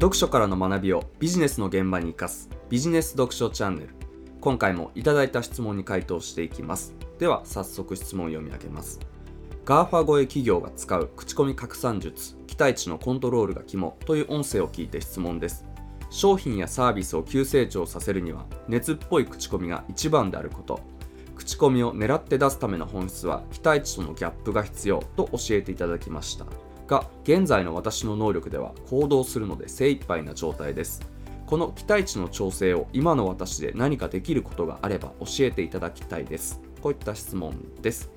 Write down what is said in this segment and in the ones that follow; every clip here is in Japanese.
読書からの学びをビジネスの現場に生かすビジネス読書チャンネル。今回もいただいた質問に回答していきます。では早速質問を読み上げます。GAFA 超え企業が使う口コミ拡散術期待値のコントロールが肝という音声を聞いて質問です。商品やサービスを急成長させるには熱っぽい口コミが一番であること。口コミを狙って出すための本質は期待値とのギャップが必要と教えていただきました。が現在の私の能力では行動するので精一杯な状態です。この期待値の調整を今の私で何かできることがあれば教えていただきたいです。こういった質問です。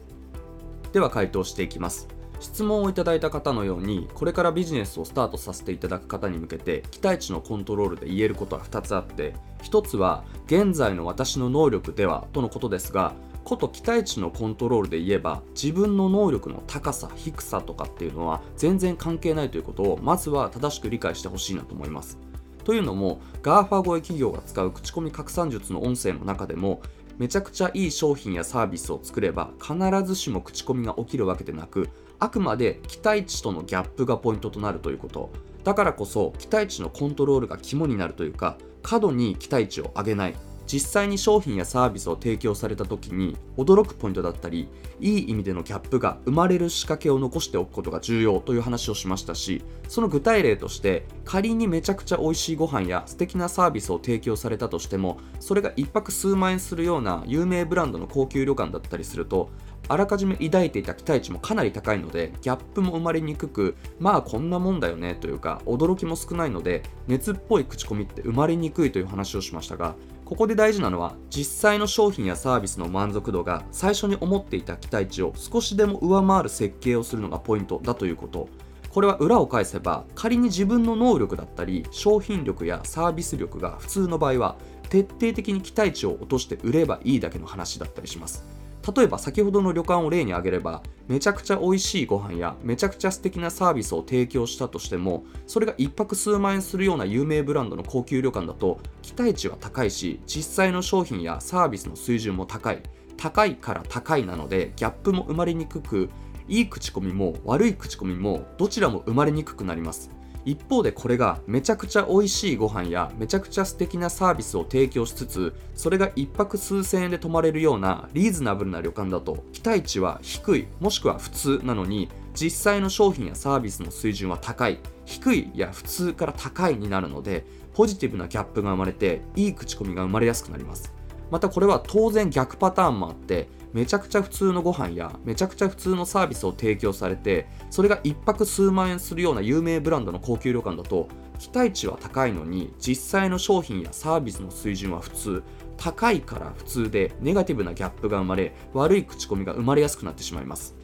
では回答していきます。質問をいただいた方のようにこれからビジネスをスタートさせていただく方に向けて期待値のコントロールで言えることは2つあって1つは現在の私の能力ではとのことですがこと期待値のコントロールで言えば自分の能力の高さ低さとかっていうのは全然関係ないということをまずは正しく理解してほしいなと思います。というのも GAFA 超え企業が使う口コミ拡散術の音声の中でもめちゃくちゃいい商品やサービスを作れば必ずしも口コミが起きるわけでなくあくまで期待値とのギャップがポイントとなるということ。だからこそ期待値のコントロールが肝になるというか過度に期待値を上げない。実際に商品やサービスを提供された時に驚くポイントだったりいい意味でのギャップが生まれる仕掛けを残しておくことが重要という話をしましたしその具体例として仮にめちゃくちゃ美味しいご飯や素敵なサービスを提供されたとしてもそれが1泊数万円するような有名ブランドの高級旅館だったりするとあらかじめ抱いていた期待値もかなり高いのでギャップも生まれにくくまあこんなもんだよねというか驚きも少ないので熱っぽい口コミって生まれにくいという話をしましたがここで大事なのは実際の商品やサービスの満足度が最初に思っていた期待値を少しでも上回る設計をするのがポイントだということ。これは裏を返せば仮に自分の能力だったり商品力やサービス力が普通の場合は徹底的に期待値を落として売ればいいだけの話だったりします。例えば先ほどの旅館を例に挙げればめちゃくちゃ美味しいご飯やめちゃくちゃ素敵なサービスを提供したとしてもそれが1泊数万円するような有名ブランドの高級旅館だと期待値は高いし実際の商品やサービスの水準も高い。高いから高いなのでギャップも生まれにくくいい口コミも悪い口コミもどちらも生まれにくくなります。一方でこれがめちゃくちゃ美味しいご飯やめちゃくちゃ素敵なサービスを提供しつつそれが1泊数千円で泊まれるようなリーズナブルな旅館だと期待値は低いもしくは普通なのに実際の商品やサービスの水準は高い低いや普通から高いになるのでポジティブなギャップが生まれていい口コミが生まれやすくなります。またこれは当然逆パターンもあってめちゃくちゃ普通のご飯やめちゃくちゃ普通のサービスを提供されてそれが1泊数万円するような有名ブランドの高級旅館だと期待値は高いのに実際の商品やサービスの水準は普通高いから普通でネガティブなギャップが生まれ悪い口コミが生まれやすくなってしまいます。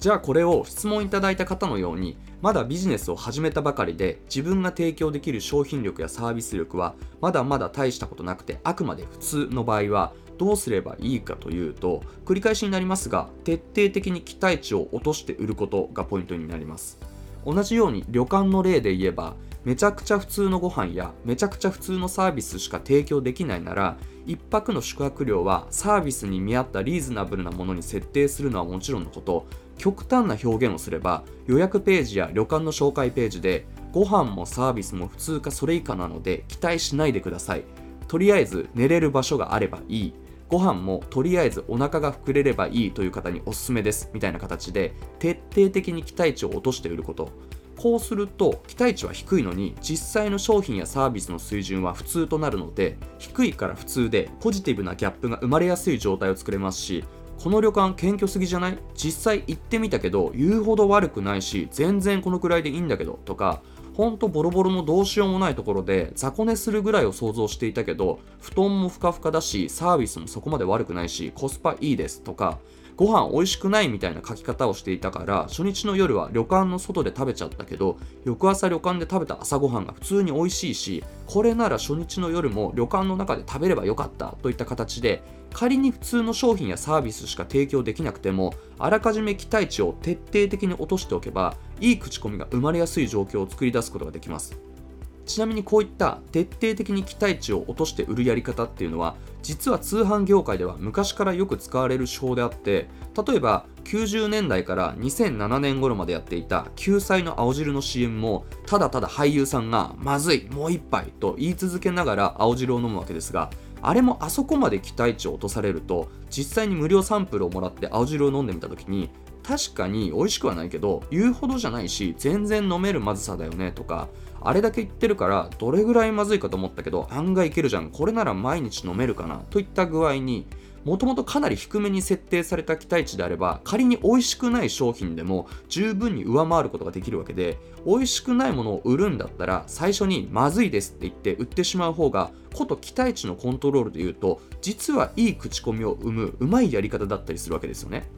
じゃあこれを質問いただいた方のようにまだビジネスを始めたばかりで自分が提供できる商品力やサービス力はまだまだ大したことなくてあくまで普通の場合はどうすればいいかというと繰り返しになりますが徹底的に期待値を落として売ることがポイントになります。同じように旅館の例で言えばめちゃくちゃ普通のご飯やめちゃくちゃ普通のサービスしか提供できないなら1泊の宿泊料はサービスに見合ったリーズナブルなものに設定するのはもちろんのこと極端な表現をすれば予約ページや旅館の紹介ページでご飯もサービスも普通かそれ以下なので期待しないでください。とりあえず寝れる場所があればいい。ご飯もとりあえずお腹が膨れればいいという方におすすめです。みたいな形で徹底的に期待値を落として売ること。こうすると期待値は低いのに実際の商品やサービスの水準は普通となるので低いから普通でポジティブなギャップが生まれやすい状態を作れますしこの旅館謙虚すぎじゃない？実際行ってみたけど言うほど悪くないし全然このくらいでいいんだけどとかほんとボロボロのどうしようもないところで雑魚寝するぐらいを想像していたけど布団もふかふかだしサービスもそこまで悪くないしコスパいいですとかご飯美味しくないみたいな書き方をしていたから初日の夜は旅館の外で食べちゃったけど翌朝旅館で食べた朝ごはんが普通に美味しいしこれなら初日の夜も旅館の中で食べればよかったといった形で仮に普通の商品やサービスしか提供できなくてもあらかじめ期待値を徹底的に落としておけばいい口コミが生まれやすい状況を作り出すことができます。ちなみにこういった徹底的に期待値を落として売るやり方っていうのは実は通販業界では昔からよく使われる手法であって例えば90年代から2007年頃までやっていた救済の青汁の CM もただただ俳優さんがまずいもう一杯と言い続けながら青汁を飲むわけですがあれもあそこまで期待値を落とされると実際に無料サンプルをもらって青汁を飲んでみた時に確かに美味しくはないけど言うほどじゃないし全然飲めるまずさだよねとかあれだけ言ってるからどれぐらいまずいかと思ったけど案外いけるじゃんこれなら毎日飲めるかなといった具合にもともとかなり低めに設定された期待値であれば仮に美味しくない商品でも十分に上回ることができるわけで美味しくないものを売るんだったら最初にまずいですって言って売ってしまう方がこと期待値のコントロールで言うと実はいい口コミを生むうまいやり方だったりするわけですよね。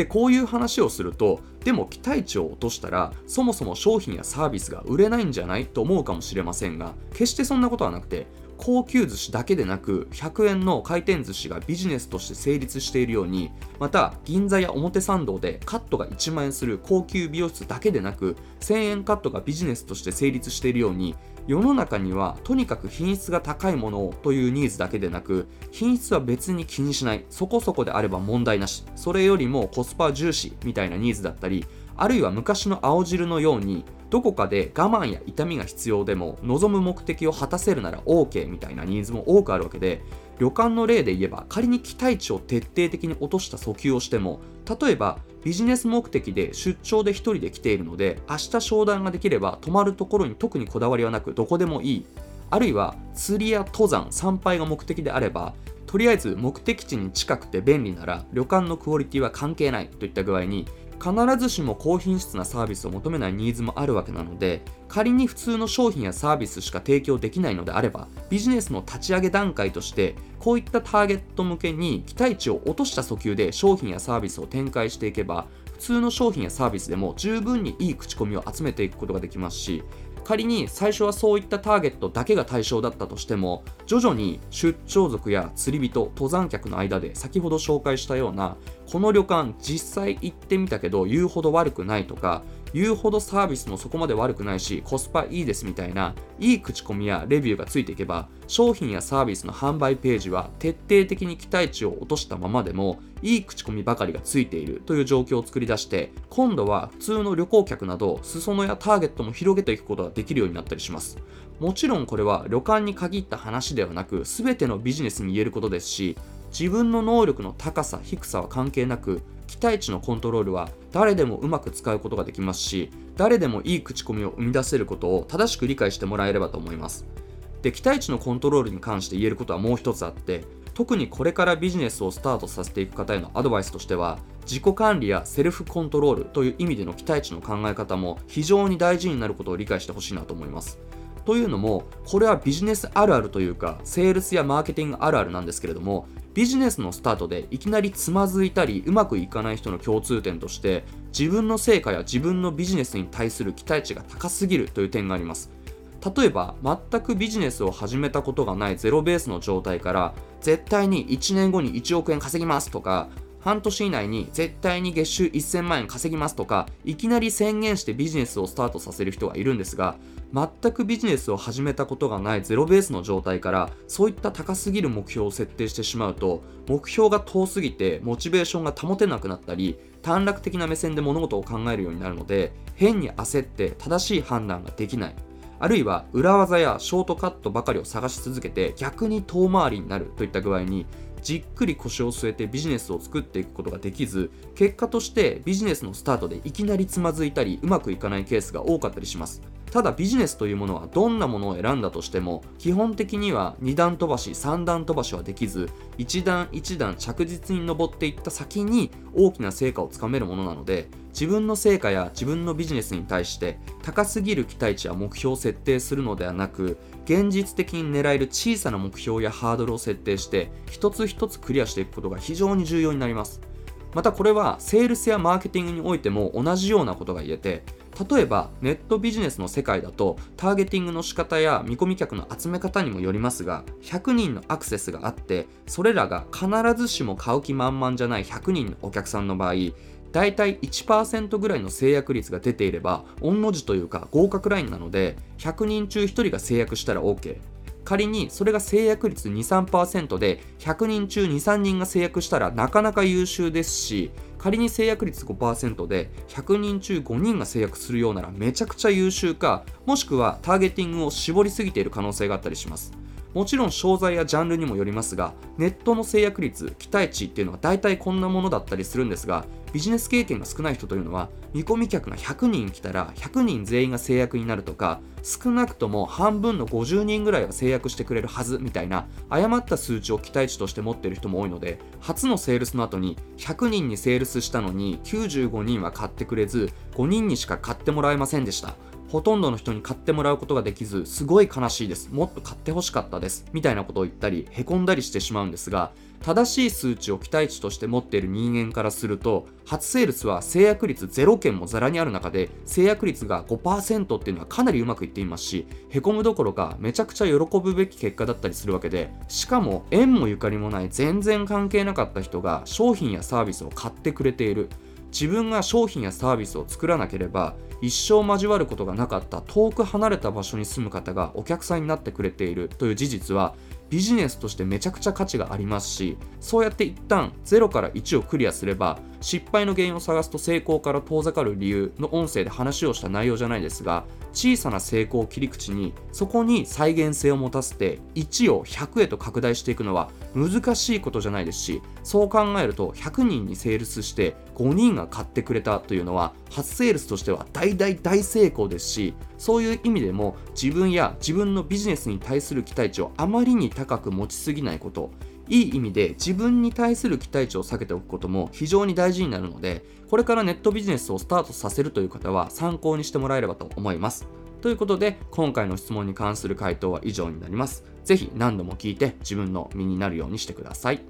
でこういう話をするとでも期待値を落としたらそもそも商品やサービスが売れないんじゃない？と思うかもしれませんが決してそんなことはなくて高級寿司だけでなく100円の回転寿司がビジネスとして成立しているようにまた銀座や表参道でカットが1万円する高級美容室だけでなく1000円カットがビジネスとして成立しているように世の中にはとにかく品質が高いものをというニーズだけでなく品質は別に気にしない。そこそこであれば問題なし。それよりもコスパ重視みたいなニーズだったりあるいは昔の青汁のようにどこかで我慢や痛みが必要でも望む目的を果たせるなら OK みたいなニーズも多くあるわけで旅館の例で言えば仮に期待値を徹底的に落とした訴求をしても例えばビジネス目的で出張で1人で来ているので明日商談ができれば泊まるところに特にこだわりはなくどこでもいい。あるいは釣りや登山参拝が目的であればとりあえず目的地に近くて便利なら旅館のクオリティは関係ないといった具合に必ずしも高品質なサービスを求めないニーズもあるわけなので仮に普通の商品やサービスしか提供できないのであればビジネスの立ち上げ段階としてこういったターゲット向けに期待値を落とした訴求で商品やサービスを展開していけば普通の商品やサービスでも十分にいい口コミを集めていくことができますし仮に最初はそういったターゲットだけが対象だったとしても徐々に出張族や釣り人登山客の間で先ほど紹介したようなこの旅館実際行ってみたけど言うほど悪くないとか言うほどサービスもそこまで悪くないしコスパいいですみたいないい口コミやレビューがついていけば商品やサービスの販売ページは徹底的に期待値を落としたままでもいい口コミばかりがついているという状況を作り出して今度は普通の旅行客など裾野やターゲットも広げていくことができるようになったりします。もちろんこれは旅館に限った話ではなく全てのビジネスに言えることですし自分の能力の高さ低さは関係なく期待値のコントロールは誰でもうまく使うことができますし誰でもいい口コミを生み出せることを正しく理解してもらえればと思います。で期待値のコントロールに関して言えることはもう一つあって特にこれからビジネスをスタートさせていく方へのアドバイスとしては自己管理やセルフコントロールという意味での期待値の考え方も非常に大事になることを理解してほしいなと思います。というのもこれはビジネスあるあるというかセールスやマーケティングあるあるなんですけれどもビジネスのスタートでいきなりつまずいたりうまくいかない人の共通点として自分の成果や自分のビジネスに対する期待値が高すぎるという点があります。例えば全くビジネスを始めたことがないゼロベースの状態から絶対に1年後に1億円稼ぎますとか半年以内に絶対に月収1000万円稼ぎますとかいきなり宣言してビジネスをスタートさせる人がいるんですが全くビジネスを始めたことがないゼロベースの状態からそういった高すぎる目標を設定してしまうと目標が遠すぎてモチベーションが保てなくなったり短絡的な目線で物事を考えるようになるので変に焦って正しい判断ができない。あるいは裏技やショートカットばかりを探し続けて逆に遠回りになるといった具合にじっくり腰を据えてビジネスを作っていくことができず結果としてビジネスのスタートでいきなりつまずいたりうまくいかないケースが多かったりします。ただビジネスというものはどんなものを選んだとしても基本的には2段飛ばし3段飛ばしはできず1段1段着実に登っていった先に大きな成果をつかめるものなので自分の成果や自分のビジネスに対して高すぎる期待値や目標を設定するのではなく現実的に狙える小さな目標やハードルを設定して一つ一つクリアしていくことが非常に重要になります。またこれはセールスやマーケティングにおいても同じようなことが言えて例えばネットビジネスの世界だとターゲティングの仕方や見込み客の集め方にもよりますが100人のアクセスがあってそれらが必ずしも買う気満々じゃない100人のお客さんの場合大体1%ぐらいの制約率が出ていれば御の字というか合格ラインなので100人中1人が制約したら OK 仮にそれが制約率23%で100人中23人が制約したらなかなか優秀ですし仮に制約率5%で100人中5人が制約するようならめちゃくちゃ優秀かもしくはターゲティングを絞りすぎている可能性があったりします。もちろん商材やジャンルにもよりますがネットの制約率期待値っていうのは大体こんなものだったりするんですがビジネス経験が少ない人というのは見込み客が100人来たら100人全員が制約になるとか少なくとも半分の50人ぐらいは制約してくれるはずみたいな誤った数値を期待値として持っている人も多いので初のセールスの後に100人にセールスしたのに95人は買ってくれず5人にしか買ってもらえませんでした。ほとんどの人に買ってもらうことができず、すごい悲しいです。もっと買ってほしかったです。みたいなことを言ったり、へこんだりしてしまうんですが、正しい数値を期待値として持っている人間からすると、初セールスは制約率0件もザラにある中で、制約率が5%っていうのはかなりうまくいっていますし、へこむどころかめちゃくちゃ喜ぶべき結果だったりするわけで、しかも縁もゆかりもない全然関係なかった人が商品やサービスを買ってくれている。自分が商品やサービスを作らなければ一生交わることがなかった遠く離れた場所に住む方がお客さんになってくれているという事実はビジネスとしてめちゃくちゃ価値がありますしそうやって一旦0から1をクリアすれば失敗の原因を探すと成功から遠ざかる理由の音声で話をした内容じゃないですが小さな成功を切り口にそこに再現性を持たせて1を100へと拡大していくのは難しいことじゃないですしそう考えると100人にセールスして5人が買ってくれたというのは初セールスとしては大大大成功ですしそういう意味でも自分や自分のビジネスに対する期待値をあまりに高く持ちすぎないこと。いい意味で自分に対する期待値を下げておくことも非常に大事になるのでこれからネットビジネスをスタートさせるという方は参考にしてもらえればと思います。ということで今回の質問に関する回答は以上になります。是非何度も聞いて自分の身になるようにしてください。